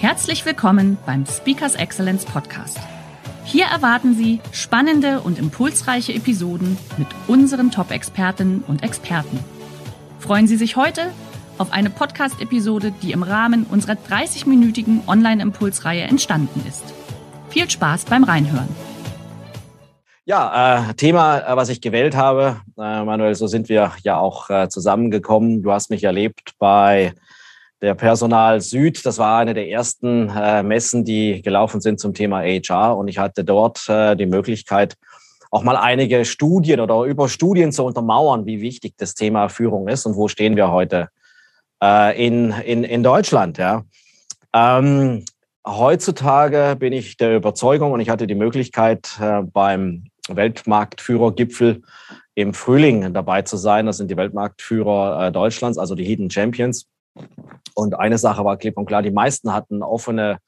Herzlich willkommen beim Speakers Excellence Podcast. Hier erwarten Sie spannende und impulsreiche Episoden mit unseren Top-Expertinnen und Experten. Freuen Sie sich heute auf eine Podcast-Episode, die im Rahmen unserer 30-minütigen Online-Impulsreihe entstanden ist. Viel Spaß beim Reinhören. Ja, äh, Thema, äh, was ich gewählt habe, äh, Manuel, so sind wir ja auch äh, zusammengekommen. Du hast mich erlebt bei der Personal Süd. Das war eine der ersten äh, Messen, die gelaufen sind zum Thema HR. Und ich hatte dort äh, die Möglichkeit, auch mal einige Studien oder über Studien zu untermauern, wie wichtig das Thema Führung ist und wo stehen wir heute äh, in, in, in Deutschland. Ja. Ähm, heutzutage bin ich der Überzeugung und ich hatte die Möglichkeit äh, beim Weltmarktführergipfel im Frühling dabei zu sein. Das sind die Weltmarktführer äh, Deutschlands, also die Hidden Champions. Und eine Sache war klipp und klar, die meisten hatten offene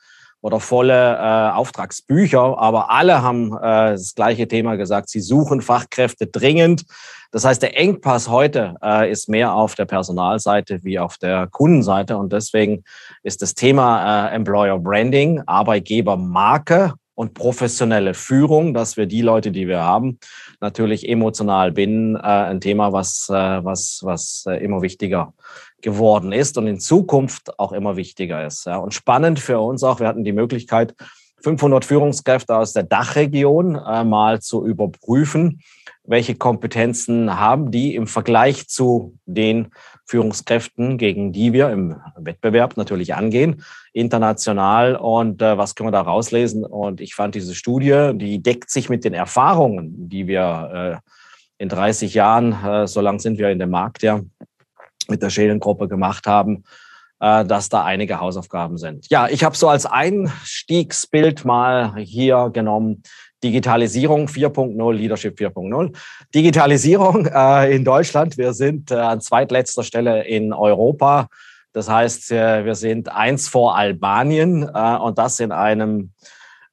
oder volle äh, Auftragsbücher, aber alle haben äh, das gleiche Thema gesagt. Sie suchen Fachkräfte dringend. Das heißt, der Engpass heute äh, ist mehr auf der Personalseite wie auf der Kundenseite und deswegen ist das Thema äh, Employer Branding, Arbeitgebermarke und professionelle Führung, dass wir die Leute, die wir haben, natürlich emotional binden, äh, ein Thema, was, äh, was, was äh, immer wichtiger geworden ist und in Zukunft auch immer wichtiger ist. Ja. Und spannend für uns auch, wir hatten die Möglichkeit, 500 Führungskräfte aus der Dachregion äh, mal zu überprüfen, welche Kompetenzen haben die im Vergleich zu den Führungskräften, gegen die wir im Wettbewerb natürlich angehen, international. Und äh, was können wir da rauslesen? Und ich fand diese Studie, die deckt sich mit den Erfahrungen, die wir äh, in 30 Jahren, äh, so lang sind wir in dem Markt ja, mit der Schälengruppe gemacht haben, äh, dass da einige Hausaufgaben sind. Ja, ich habe so als Einstiegsbild mal hier genommen Digitalisierung 4.0, Leadership 4.0. Digitalisierung äh, in Deutschland, wir sind äh, an zweitletzter Stelle in Europa. Das heißt, äh, wir sind eins vor Albanien äh, und das in einem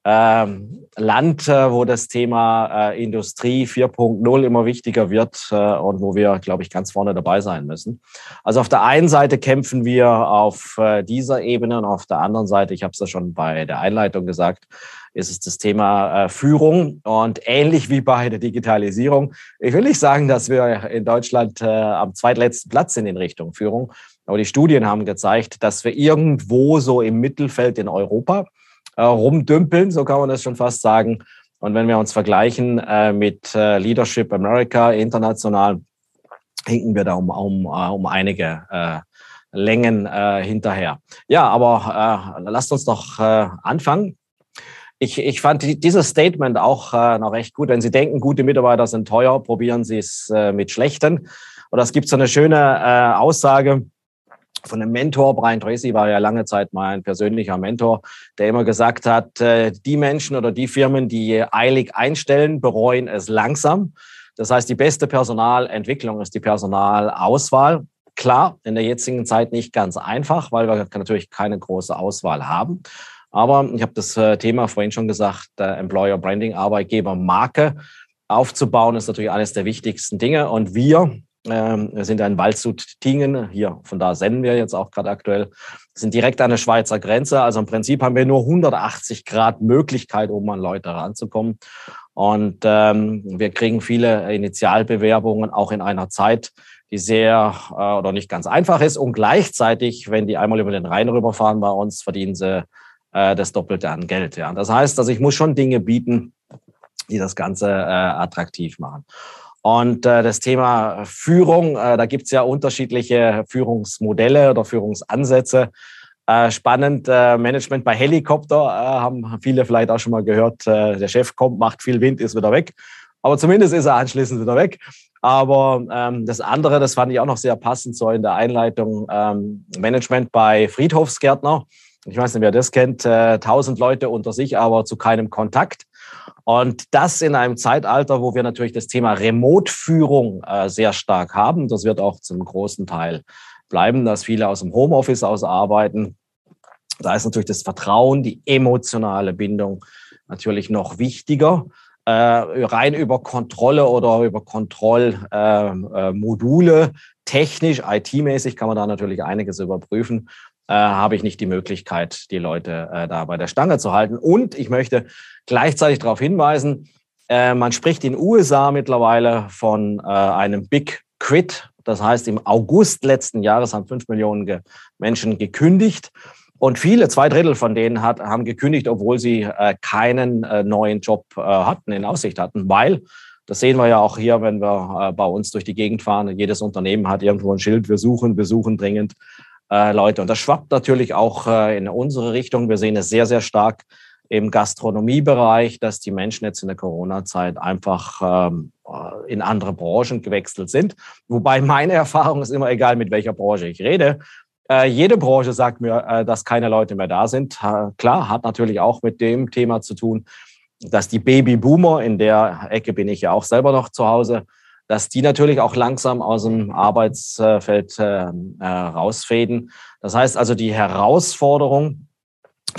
Land, äh, wo das Thema äh, Industrie 4.0 immer wichtiger wird und wo wir, glaube ich, ganz vorne dabei sein müssen. Also auf der einen Seite kämpfen wir auf dieser Ebene und auf der anderen Seite, ich habe es ja schon bei der Einleitung gesagt, ist es das Thema äh, Führung und ähnlich wie bei der Digitalisierung. Ich will nicht sagen, dass wir in Deutschland äh, am zweitletzten Platz sind in Richtung Führung, aber die Studien haben gezeigt, dass wir irgendwo so im Mittelfeld in Europa äh, rumdümpeln, so kann man das schon fast sagen. Und wenn wir uns vergleichen äh, mit äh, Leadership America international, hinken wir da um, um, äh, um einige äh, Längen äh, hinterher. Ja, aber äh, lasst uns doch äh, anfangen ich, ich fand dieses Statement auch äh, noch recht gut. Wenn Sie denken, gute Mitarbeiter sind teuer, probieren Sie es äh, mit schlechten. Oder es gibt so eine schöne äh, Aussage von einem Mentor, Brian Tracy war ja lange Zeit mein persönlicher Mentor, der immer gesagt hat, äh, die Menschen oder die Firmen, die eilig einstellen, bereuen es langsam. Das heißt, die beste Personalentwicklung ist die Personalauswahl. Klar, in der jetzigen Zeit nicht ganz einfach, weil wir natürlich keine große Auswahl haben. Aber ich habe das äh, Thema vorhin schon gesagt, Employer Branding, Arbeitgeber, Marke aufzubauen, ist natürlich eines der wichtigsten Dinge. Und wir, ähm, wir sind ein Waldshut Tingen, hier, von da senden wir jetzt auch gerade aktuell, sind direkt an der Schweizer Grenze. Also im Prinzip haben wir nur 180 Grad Möglichkeit, um an Leute ranzukommen. Und ähm, wir kriegen viele Initialbewerbungen auch in einer Zeit, die sehr äh, oder nicht ganz einfach ist. Und gleichzeitig, wenn die einmal über den Rhein rüberfahren bei uns, verdienen sie äh, das Doppelte an Geld. Ja. Das heißt, also ich muss schon Dinge bieten, die das Ganze äh, attraktiv machen. Und äh, das Thema Führung, äh, da gibt es ja unterschiedliche Führungsmodelle oder Führungsansätze. Äh, spannend, äh, Management bei Helikopter äh, haben viele vielleicht auch schon mal gehört. Äh, der Chef kommt, macht viel Wind, ist wieder weg. Aber zumindest ist er anschließend wieder weg. Aber ähm, das andere, das fand ich auch noch sehr passend so in der Einleitung, ähm, Management bei Friedhofsgärtner. Ich weiß nicht, wer das kennt, äh, tausend äh, Leute unter sich, aber zu keinem Kontakt. Und das in einem Zeitalter, wo wir natürlich das Thema Remote-Führung äh, sehr stark haben. Das wird auch zum großen Teil bleiben, dass viele aus dem Homeoffice aus arbeiten. Da ist natürlich das Vertrauen, die emotionale Bindung natürlich noch wichtiger. Äh, rein über Kontrolle oder über Kontrollmodule, äh, äh, technisch, IT-mäßig kann man da natürlich einiges überprüfen. Äh, habe ich nicht die Möglichkeit, die Leute äh, da bei der Stange zu halten. Und ich möchte gleichzeitig darauf hinweisen, äh, man spricht in USA mittlerweile von äh, einem Big Quit. Das heißt, im August letzten Jahres haben fünf Millionen ge Menschen gekündigt. Und viele, zwei Drittel von denen hat, haben gekündigt, obwohl sie äh, keinen äh, neuen Job hatten, in Aussicht hatten, weil, das sehen wir ja auch hier, wenn wir bei uns durch die Gegend fahren, jedes Unternehmen hat irgendwo ein Schild, wir suchen, wir suchen dringend äh, Leute. Und das schwappt natürlich auch äh, in unsere Richtung. Wir sehen es sehr, sehr stark im Gastronomiebereich, dass die Menschen jetzt in der Corona-Zeit einfach ähm, in andere Branchen gewechselt sind. Wobei meine Erfahrung ist immer egal, mit welcher Branche ich rede. Äh, jede Branche sagt mir, äh, dass keine Leute mehr da sind. Äh, klar, hat natürlich auch mit dem Thema zu tun, dass die Babyboomer, in der Ecke bin ich ja auch selber noch zu Hause, dass die natürlich auch langsam aus dem Arbeitsfeld äh, rausfäden. Das heißt also, die Herausforderung,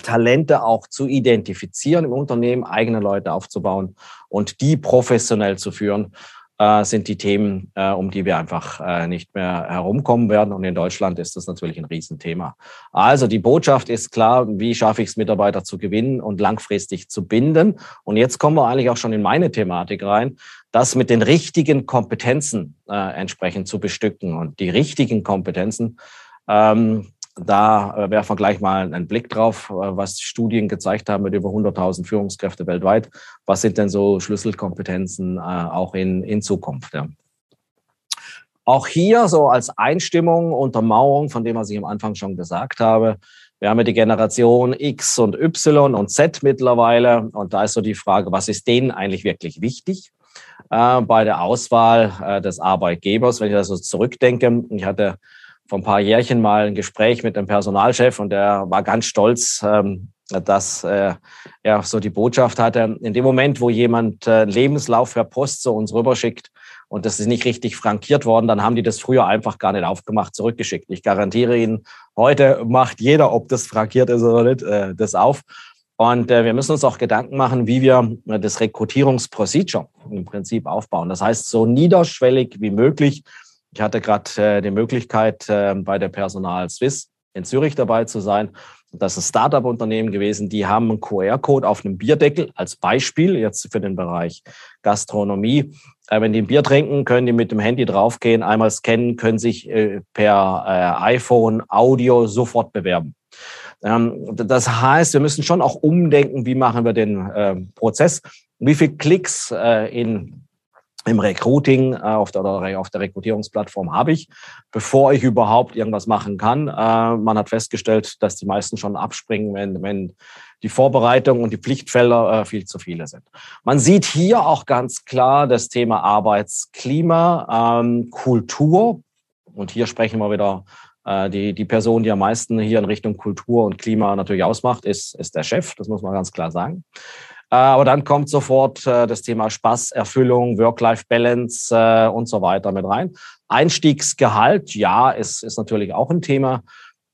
Talente auch zu identifizieren im Unternehmen, eigene Leute aufzubauen und die professionell zu führen, äh, sind die Themen, äh, um die wir einfach äh, nicht mehr herumkommen werden. Und in Deutschland ist das natürlich ein Riesenthema. Also die Botschaft ist klar, wie schaffe ich es, Mitarbeiter zu gewinnen und langfristig zu binden. Und jetzt kommen wir eigentlich auch schon in meine Thematik rein, das mit den richtigen Kompetenzen äh, entsprechend zu bestücken. Und die richtigen Kompetenzen, ähm, da äh, werfen wir gleich mal einen Blick drauf, äh, was Studien gezeigt haben mit über 100.000 Führungskräfte weltweit. Was sind denn so Schlüsselkompetenzen äh, auch in, in Zukunft? Ja. Auch hier so als Einstimmung, Untermauerung von dem, was ich am Anfang schon gesagt habe. Wir haben ja die Generation X und Y und Z mittlerweile. Und da ist so die Frage, was ist denen eigentlich wirklich wichtig? Bei der Auswahl des Arbeitgebers, wenn ich da so zurückdenke. Ich hatte vor ein paar Jährchen mal ein Gespräch mit dem Personalchef und der war ganz stolz, ähm, dass äh, er so die Botschaft hatte, in dem Moment, wo jemand äh, Lebenslauf per Post zu uns rüberschickt und das ist nicht richtig frankiert worden, dann haben die das früher einfach gar nicht aufgemacht, zurückgeschickt. Ich garantiere Ihnen, heute macht jeder, ob das frankiert ist oder nicht, äh, das auf. Und wir müssen uns auch Gedanken machen, wie wir das Rekrutierungsprocedure im Prinzip aufbauen. Das heißt, so niederschwellig wie möglich ich hatte gerade äh, die Möglichkeit, äh, bei der Personal Swiss in Zürich dabei zu sein. Das ist ein Startup-Unternehmen gewesen, die haben einen QR-Code auf einem Bierdeckel als Beispiel, jetzt für den Bereich Gastronomie. Äh, wenn die ein Bier trinken, können die mit dem Handy draufgehen, einmal scannen, können sich äh, per äh, iPhone Audio sofort bewerben. Ähm, das heißt, wir müssen schon auch umdenken, wie machen wir den äh, Prozess, wie viele Klicks äh, in im Recruiting äh, auf, der, auf der Rekrutierungsplattform habe ich, bevor ich überhaupt irgendwas machen kann. Äh, man hat festgestellt, dass die meisten schon abspringen, wenn, wenn die Vorbereitung und die Pflichtfelder äh, viel zu viele sind. Man sieht hier auch ganz klar das Thema Arbeitsklima, ähm, Kultur. Und hier sprechen wir wieder die, die Person, die am meisten hier in Richtung Kultur und Klima natürlich ausmacht, ist, ist der Chef. Das muss man ganz klar sagen. Äh, aber dann kommt sofort äh, das Thema Spaß, Erfüllung, Work-Life-Balance äh, und so weiter mit rein. Einstiegsgehalt, ja, ist, ist natürlich auch ein Thema.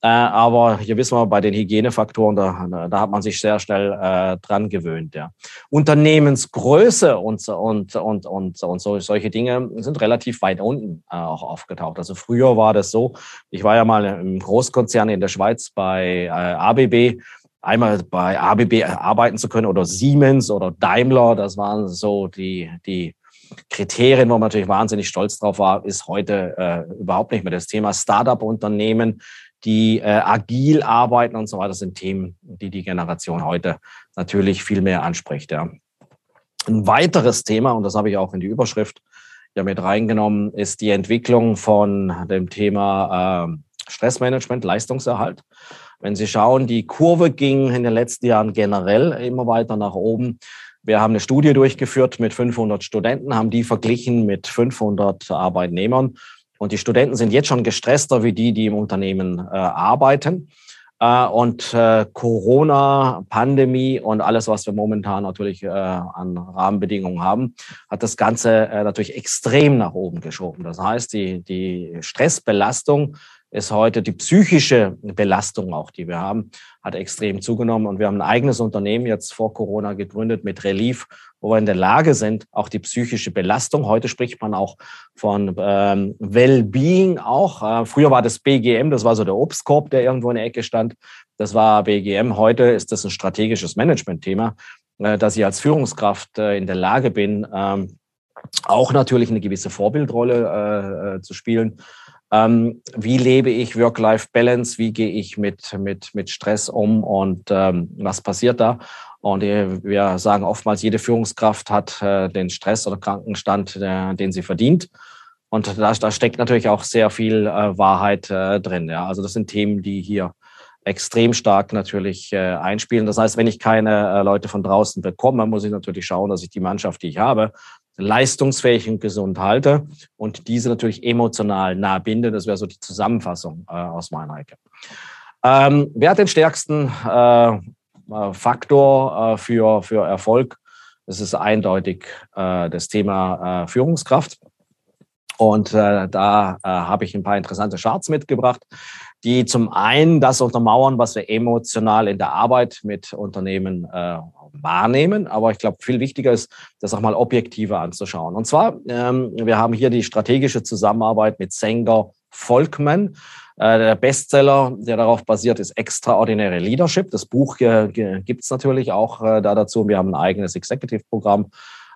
Aber hier wissen wir bei den Hygienefaktoren, da, da hat man sich sehr schnell äh, dran gewöhnt. Ja. Unternehmensgröße und, und, und, und, und so, solche Dinge sind relativ weit unten äh, auch aufgetaucht. Also früher war das so, ich war ja mal im Großkonzern in der Schweiz bei äh, ABB einmal bei ABB arbeiten zu können oder Siemens oder Daimler. Das waren so die, die Kriterien, wo man natürlich wahnsinnig stolz drauf war, ist heute äh, überhaupt nicht mehr. Das Thema Startup-Unternehmen, die äh, agil arbeiten und so weiter, sind Themen, die die Generation heute natürlich viel mehr anspricht. Ja. Ein weiteres Thema, und das habe ich auch in die Überschrift ja mit reingenommen, ist die Entwicklung von dem Thema äh, Stressmanagement, Leistungserhalt. Wenn Sie schauen, die Kurve ging in den letzten Jahren generell immer weiter nach oben. Wir haben eine Studie durchgeführt mit 500 Studenten, haben die verglichen mit 500 Arbeitnehmern. Und die Studenten sind jetzt schon gestresster wie die, die im Unternehmen äh, arbeiten. Äh, und äh, Corona, Pandemie und alles, was wir momentan natürlich äh, an Rahmenbedingungen haben, hat das Ganze äh, natürlich extrem nach oben geschoben. Das heißt, die, die Stressbelastung ist heute die psychische Belastung auch, die wir haben, hat extrem zugenommen. Und wir haben ein eigenes Unternehmen jetzt vor Corona gegründet mit Relief, wo wir in der Lage sind, auch die psychische Belastung, heute spricht man auch von ähm, Wellbeing auch. Äh, früher war das BGM, das war so der Obstkorb, der irgendwo in der Ecke stand. Das war BGM. Heute ist das ein strategisches Management-Thema, äh, dass ich als Führungskraft äh, in der Lage bin, ähm, auch natürlich eine gewisse Vorbildrolle äh, äh zu spielen ähm, wie lebe ich Work-Life-Balance? Wie gehe ich mit, mit, mit Stress um und ähm, was passiert da? Und äh, wir sagen oftmals, jede Führungskraft hat äh, den Stress oder Krankenstand, der, den sie verdient. Und da, da steckt natürlich auch sehr viel äh, Wahrheit äh, drin. Ja? Also das sind Themen, die hier extrem stark natürlich äh, einspielen. Das heißt, wenn ich keine äh, Leute von draußen bekomme, muss ich natürlich schauen, dass ich die Mannschaft, die ich habe, leistungsfähig und gesund halte und diese natürlich emotional nah binde. Das wäre so die Zusammenfassung äh, aus meiner Ecke. Ähm, wer hat den stärksten äh, äh Faktor äh, für, für Erfolg? Das ist eindeutig äh, das Thema äh, Führungskraft. Und äh, da äh, habe ich ein paar interessante Charts mitgebracht, die zum einen das untermauern, was wir emotional in der Arbeit mit Unternehmen äh, wahrnehmen. Aber ich glaube, viel wichtiger ist, das auch mal objektiver anzuschauen. Und zwar, ähm, wir haben hier die strategische Zusammenarbeit mit Sanger Volkmann. Äh, der Bestseller, der darauf basiert, ist Extraordinary Leadership. Das Buch äh, gibt es natürlich auch äh, da dazu. Wir haben ein eigenes Executive-Programm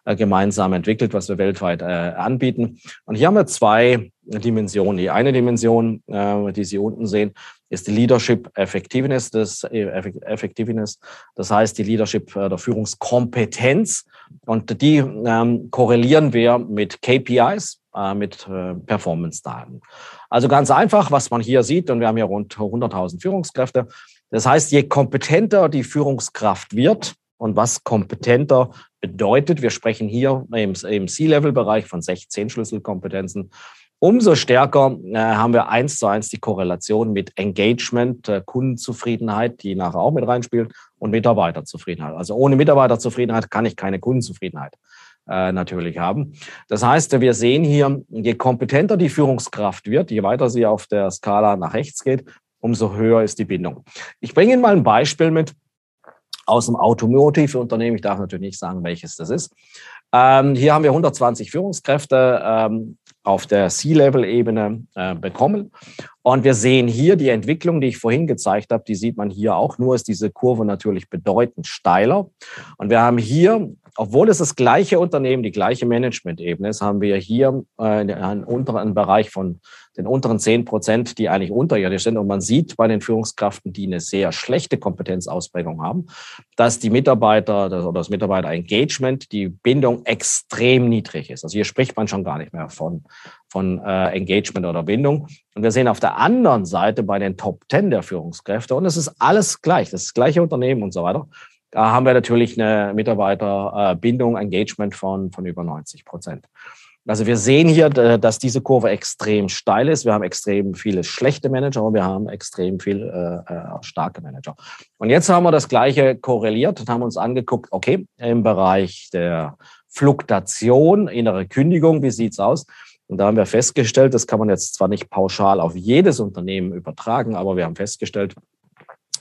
gemeinsam entwickelt, was wir weltweit anbieten. Und hier haben wir zwei Dimensionen. Die eine Dimension, die Sie unten sehen, ist die Leadership Effectiveness, das Effectiveness, das heißt die Leadership der Führungskompetenz. Und die ähm, korrelieren wir mit KPIs, äh, mit äh, Performance-Daten. Also ganz einfach, was man hier sieht, und wir haben ja rund 100.000 Führungskräfte. Das heißt, je kompetenter die Führungskraft wird, und was kompetenter bedeutet. Wir sprechen hier im, im C-Level-Bereich von 16 Schlüsselkompetenzen. Umso stärker äh, haben wir eins zu eins die Korrelation mit Engagement, äh, Kundenzufriedenheit, die nachher auch mit reinspielt, und Mitarbeiterzufriedenheit. Also ohne Mitarbeiterzufriedenheit kann ich keine Kundenzufriedenheit äh, natürlich haben. Das heißt, wir sehen hier, je kompetenter die Führungskraft wird, je weiter sie auf der Skala nach rechts geht, umso höher ist die Bindung. Ich bringe Ihnen mal ein Beispiel mit aus dem Automotive-Unternehmen. Ich darf natürlich nicht sagen, welches das ist. Ähm, hier haben wir 120 Führungskräfte ähm, auf der C-Level-Ebene äh, bekommen. Und wir sehen hier die Entwicklung, die ich vorhin gezeigt habe, die sieht man hier auch. Nur ist diese Kurve natürlich bedeutend steiler. Und wir haben hier obwohl es das gleiche Unternehmen, die gleiche Management-Ebene ist, haben wir hier äh, einen unteren Bereich von den unteren 10 Prozent, die eigentlich unterirdisch sind. Und man sieht bei den Führungskräften, die eine sehr schlechte Kompetenzausprägung haben, dass die Mitarbeiter oder das Mitarbeiter-Engagement, die Bindung extrem niedrig ist. Also hier spricht man schon gar nicht mehr von, von äh, Engagement oder Bindung. Und wir sehen auf der anderen Seite bei den Top 10 der Führungskräfte, und es ist alles gleich, das, ist das gleiche Unternehmen und so weiter, da haben wir natürlich eine Mitarbeiterbindung, Engagement von, von über 90 Prozent. Also wir sehen hier, dass diese Kurve extrem steil ist. Wir haben extrem viele schlechte Manager und wir haben extrem viele äh, äh, starke Manager. Und jetzt haben wir das Gleiche korreliert und haben uns angeguckt, okay, im Bereich der Fluktuation, innere Kündigung, wie sieht's aus? Und da haben wir festgestellt, das kann man jetzt zwar nicht pauschal auf jedes Unternehmen übertragen, aber wir haben festgestellt,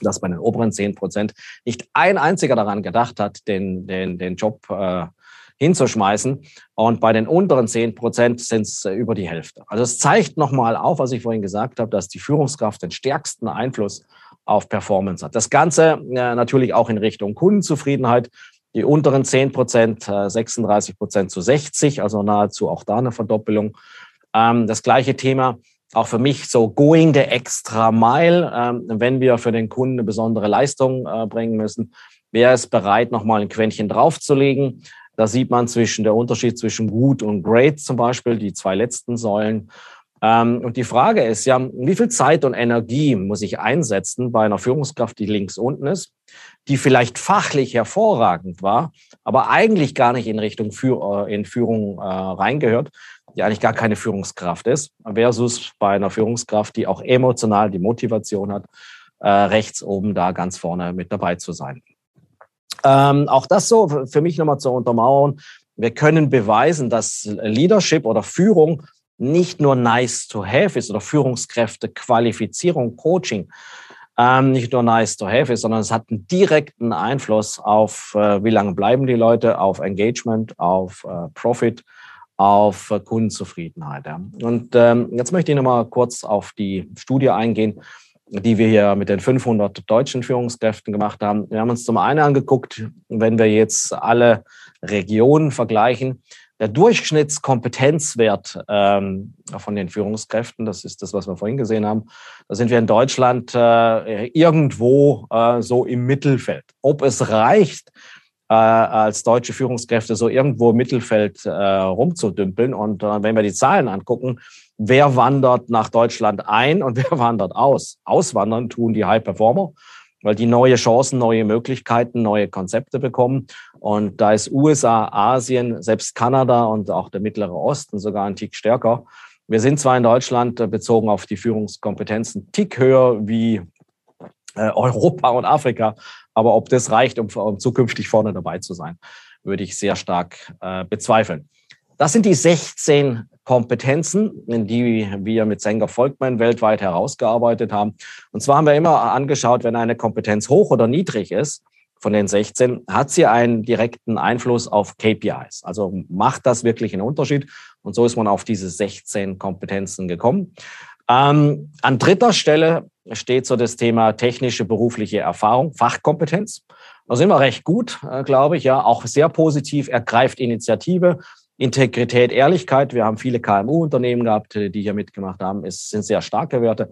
dass bei den oberen 10 Prozent nicht ein einziger daran gedacht hat, den, den, den Job äh, hinzuschmeißen. Und bei den unteren 10 Prozent sind es äh, über die Hälfte. Also es zeigt nochmal auf, was ich vorhin gesagt habe, dass die Führungskraft den stärksten Einfluss auf Performance hat. Das Ganze äh, natürlich auch in Richtung Kundenzufriedenheit. Die unteren 10 Prozent, äh, 36 Prozent zu 60, also nahezu auch da eine Verdoppelung. Ähm, das gleiche Thema auch für mich so going the extra mile, ähm, wenn wir für den Kunden eine besondere Leistung äh, bringen müssen. Wer ist bereit, nochmal ein Quäntchen draufzulegen? Da sieht man zwischen der Unterschied zwischen gut und great zum Beispiel, die zwei letzten Säulen. Ähm, und die Frage ist ja, wie viel Zeit und Energie muss ich einsetzen bei einer Führungskraft, die links unten ist, die vielleicht fachlich hervorragend war, aber eigentlich gar nicht in Richtung Führ äh, in Führung äh, reingehört, die eigentlich gar keine Führungskraft ist, versus bei einer Führungskraft, die auch emotional die Motivation hat, äh, rechts oben da ganz vorne mit dabei zu sein. Ähm, auch das so für mich nochmal zur Untermauerung. Wir können beweisen, dass Leadership oder Führung nicht nur nice to have ist oder Führungskräfte, Qualifizierung, Coaching ähm, nicht nur nice to have ist, sondern es hat einen direkten Einfluss auf, äh, wie lange bleiben die Leute, auf Engagement, auf äh, Profit, auf äh, Kundenzufriedenheit. Ja. Und ähm, jetzt möchte ich nochmal kurz auf die Studie eingehen, die wir hier mit den 500 deutschen Führungskräften gemacht haben. Wir haben uns zum einen angeguckt, wenn wir jetzt alle Regionen vergleichen, der Durchschnittskompetenzwert ähm, von den Führungskräften, das ist das, was wir vorhin gesehen haben, da sind wir in Deutschland äh, irgendwo äh, so im Mittelfeld. Ob es reicht, äh, als deutsche Führungskräfte so irgendwo im Mittelfeld äh, rumzudümpeln und äh, wenn wir die Zahlen angucken, wer wandert nach Deutschland ein und wer wandert aus? Auswandern tun die High Performer weil die neue Chancen, neue Möglichkeiten, neue Konzepte bekommen. Und da ist USA, Asien, selbst Kanada und auch der Mittlere Osten sogar ein Tick stärker. Wir sind zwar in Deutschland äh, bezogen auf die Führungskompetenzen Tick höher wie äh, Europa und Afrika, aber ob das reicht, um, um zukünftig vorne dabei zu sein, würde ich sehr stark äh, bezweifeln. Das sind die 16 Kompetenzen, die wir mit Sanger Volkmann weltweit herausgearbeitet haben. Und zwar haben wir immer angeschaut, wenn eine Kompetenz hoch oder niedrig ist, von den 16, hat sie einen direkten Einfluss auf KPIs. Also macht das wirklich einen Unterschied? Und so ist man auf diese 16 Kompetenzen gekommen. Ähm, an dritter Stelle steht so das Thema technische berufliche Erfahrung, Fachkompetenz. Da sind wir recht gut, äh, glaube ich, ja, auch sehr positiv, ergreift Initiative, Integrität, Ehrlichkeit. Wir haben viele KMU-Unternehmen gehabt, die hier mitgemacht haben. Es sind sehr starke Werte.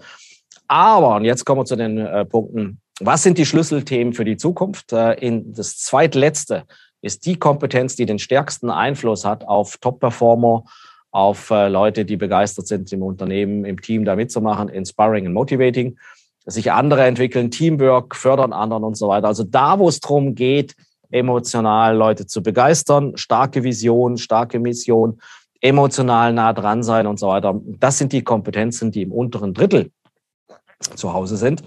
Aber, und jetzt kommen wir zu den äh, Punkten, was sind die Schlüsselthemen für die Zukunft? Äh, in das zweitletzte ist die Kompetenz, die den stärksten Einfluss hat auf Top-Performer, auf äh, Leute, die begeistert sind im Unternehmen, im Team da mitzumachen, Inspiring und Motivating, sich andere entwickeln, Teamwork, fördern anderen und so weiter. Also da, wo es darum geht, emotional Leute zu begeistern, starke Vision, starke Mission, emotional nah dran sein und so weiter. Das sind die Kompetenzen, die im unteren Drittel zu Hause sind.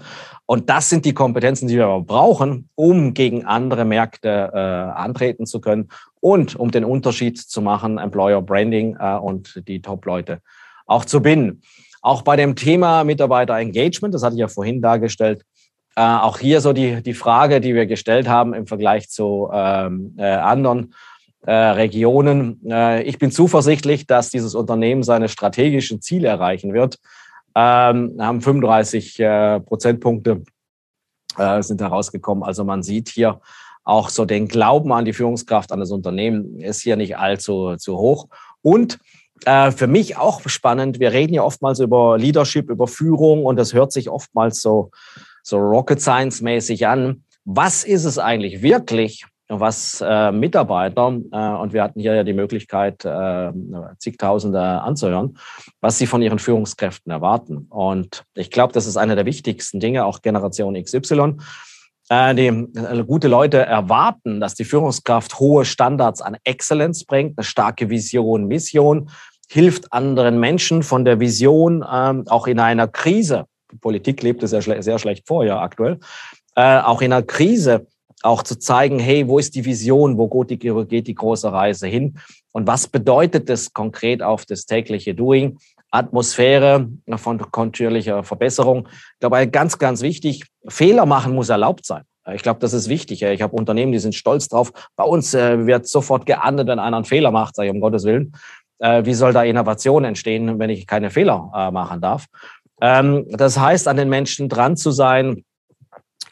Und das sind die Kompetenzen, die wir aber brauchen, um gegen andere Märkte äh, antreten zu können und um den Unterschied zu machen, Employer Branding äh, und die Top-Leute auch zu binden. Auch bei dem Thema Mitarbeiter Engagement, das hatte ich ja vorhin dargestellt, äh, auch hier so die, die Frage, die wir gestellt haben im Vergleich zu ähm, äh, anderen äh, Regionen. Äh, ich bin zuversichtlich, dass dieses Unternehmen seine strategischen Ziele erreichen wird. Ähm, haben 35 äh, Prozentpunkte äh, sind herausgekommen. Also man sieht hier auch so den Glauben an die Führungskraft, an das Unternehmen ist hier nicht allzu zu hoch. Und äh, für mich auch spannend, wir reden ja oftmals über Leadership, über Führung und das hört sich oftmals so so Rocket Science mäßig an. Was ist es eigentlich wirklich, was äh, Mitarbeiter, äh, und wir hatten hier ja die Möglichkeit, äh, zigtausende anzuhören, was sie von ihren Führungskräften erwarten. Und ich glaube, das ist einer der wichtigsten Dinge, auch Generation XY. Äh, die äh, gute Leute erwarten, dass die Führungskraft hohe Standards an Exzellenz bringt, eine starke Vision, Mission, hilft anderen Menschen von der Vision ähm, auch in einer Krise die Politik lebt es ja sehr schlecht vor, ja, aktuell, äh, auch in einer Krise auch zu zeigen, hey, wo ist die Vision, wo geht die, geht die große Reise hin und was bedeutet das konkret auf das tägliche Doing? Atmosphäre von kontinuierlicher Verbesserung. Glaube, ganz, ganz wichtig, Fehler machen muss erlaubt sein. Ich glaube, das ist wichtig. Ich habe Unternehmen, die sind stolz drauf. Bei uns äh, wird sofort geahndet, wenn einer einen Fehler macht, sage ich um Gottes Willen. Äh, wie soll da Innovation entstehen, wenn ich keine Fehler äh, machen darf? Ähm, das heißt, an den Menschen dran zu sein,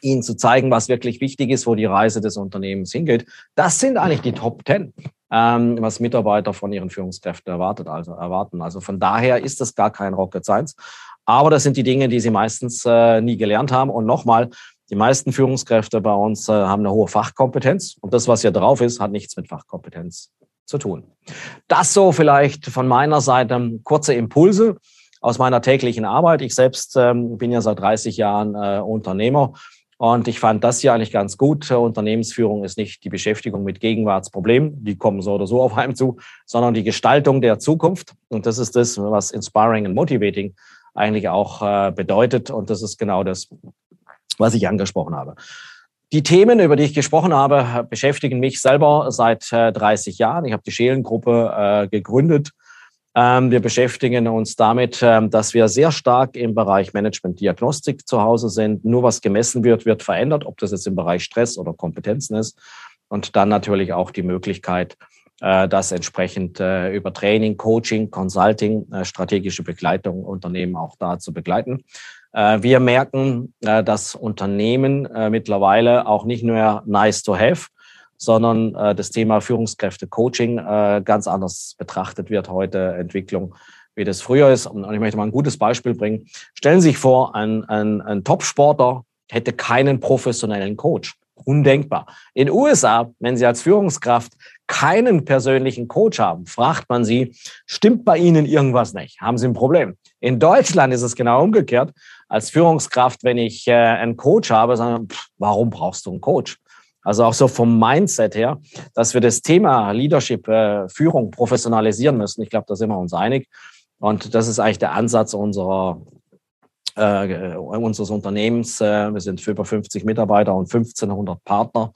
ihnen zu zeigen, was wirklich wichtig ist, wo die Reise des Unternehmens hingeht. Das sind eigentlich die Top Ten, ähm, was Mitarbeiter von ihren Führungskräften erwartet, also erwarten. Also von daher ist das gar kein Rocket Science. Aber das sind die Dinge, die sie meistens äh, nie gelernt haben. Und nochmal, die meisten Führungskräfte bei uns äh, haben eine hohe Fachkompetenz. Und das, was hier drauf ist, hat nichts mit Fachkompetenz zu tun. Das so vielleicht von meiner Seite kurze Impulse aus meiner täglichen Arbeit. Ich selbst ähm, bin ja seit 30 Jahren äh, Unternehmer und ich fand das hier eigentlich ganz gut. Unternehmensführung ist nicht die Beschäftigung mit Gegenwartsproblemen, die kommen so oder so auf einem zu, sondern die Gestaltung der Zukunft. Und das ist das, was inspiring and motivating eigentlich auch äh, bedeutet. Und das ist genau das, was ich angesprochen habe. Die Themen, über die ich gesprochen habe, beschäftigen mich selber seit äh, 30 Jahren. Ich habe die Scheelengruppe äh, gegründet. Ähm, wir beschäftigen uns damit, ähm, dass wir sehr stark im Bereich Management-Diagnostik zu Hause sind. Nur was gemessen wird, wird verändert, ob das jetzt im Bereich Stress oder Kompetenzen ist. Und dann natürlich auch die Möglichkeit, äh, das entsprechend äh, über Training, Coaching, Consulting, äh, strategische Begleitung Unternehmen auch da zu begleiten. Wir merken, dass Unternehmen mittlerweile auch nicht nur nice to have, sondern das Thema Führungskräfte-Coaching ganz anders betrachtet wird heute, Entwicklung, wie das früher ist. Und ich möchte mal ein gutes Beispiel bringen. Stellen Sie sich vor, ein, ein, ein Top-Sportler hätte keinen professionellen Coach. Undenkbar. In den USA, wenn Sie als Führungskraft keinen persönlichen Coach haben, fragt man Sie, stimmt bei Ihnen irgendwas nicht? Haben Sie ein Problem? In Deutschland ist es genau umgekehrt als Führungskraft, wenn ich äh, einen Coach habe, sagen, pff, warum brauchst du einen Coach? Also auch so vom Mindset her, dass wir das Thema Leadership, äh, Führung professionalisieren müssen. Ich glaube, da sind wir uns einig. Und das ist eigentlich der Ansatz unserer äh, unseres Unternehmens. Äh, wir sind für über 50 Mitarbeiter und 1500 Partner,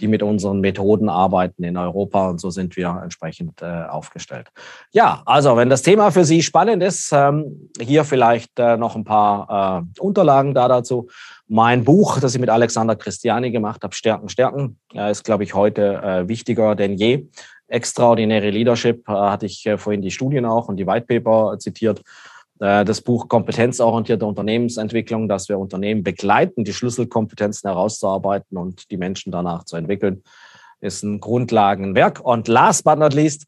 die mit unseren Methoden arbeiten in Europa und so sind wir entsprechend äh, aufgestellt. Ja, also wenn das Thema für Sie spannend ist, ähm, hier vielleicht äh, noch ein paar äh, Unterlagen da dazu. Mein Buch, das ich mit Alexander Christiani gemacht habe, Stärken, Stärken, ist, glaube ich, heute wichtiger denn je. Extraordinäre Leadership hatte ich vorhin die Studien auch und die White Paper zitiert. Äh, das Buch Kompetenzorientierte Unternehmensentwicklung, dass wir Unternehmen begleiten, die Schlüsselkompetenzen herauszuarbeiten und die Menschen danach zu entwickeln, ist ein Grundlagenwerk. Und last but not least,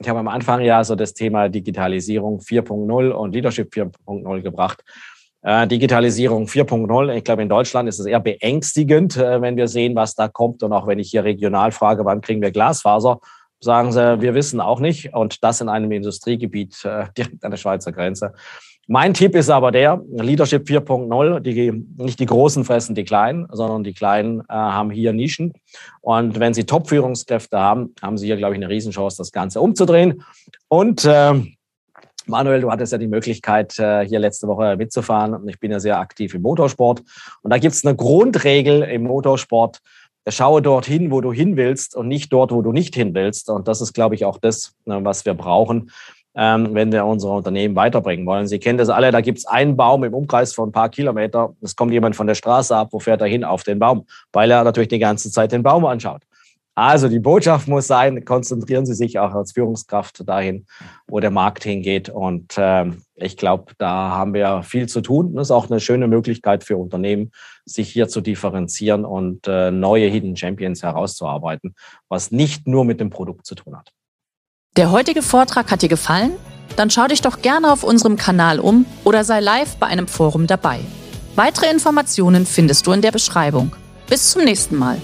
ich habe am Anfang ja so das Thema Digitalisierung 4.0 und Leadership 4.0 gebracht. Äh, Digitalisierung 4.0, ich glaube, in Deutschland ist es eher beängstigend, äh, wenn wir sehen, was da kommt. Und auch wenn ich hier regional frage, wann kriegen wir Glasfaser, sagen sie, wir wissen auch nicht. Und das in einem Industriegebiet äh, direkt an der Schweizer Grenze. Mein Tipp ist aber der, Leadership 4.0, die, nicht die Großen fressen die Kleinen, sondern die Kleinen äh, haben hier Nischen. Und wenn sie Top-Führungskräfte haben, haben sie hier, glaube ich, eine Riesenchance, das Ganze umzudrehen. Und äh, Manuel, du hattest ja die Möglichkeit, äh, hier letzte Woche mitzufahren. Und ich bin ja sehr aktiv im Motorsport. Und da gibt es eine Grundregel im Motorsport, schaue dorthin, wo du hin willst und nicht dort, wo du nicht hin willst. Und das ist, glaube ich, auch das, ne, was wir brauchen, ähm, wenn wir unsere Unternehmen weiterbringen wollen. Sie kennen das alle, da gibt es einen Baum im Umkreis von ein paar Kilometer. Es kommt jemand von der Straße ab, wo fährt er hin? Auf den Baum, weil er natürlich die ganze Zeit den Baum anschaut. Also die Botschaft muss sein, konzentrieren Sie sich auch als Führungskraft dahin, wo der Markt hingeht. Und ähm, ich glaube, da haben wir viel zu tun. Das ist auch eine schöne Möglichkeit für Unternehmen, sich hier zu differenzieren und äh, neue Hidden Champions herauszuarbeiten, was nicht nur mit dem Produkt zu tun hat. Der heutige Vortrag hat dir gefallen? Dann schau dich doch gerne auf unserem Kanal um oder sei live bei einem Forum dabei. Weitere Informationen findest du in der Beschreibung. Bis zum nächsten Mal.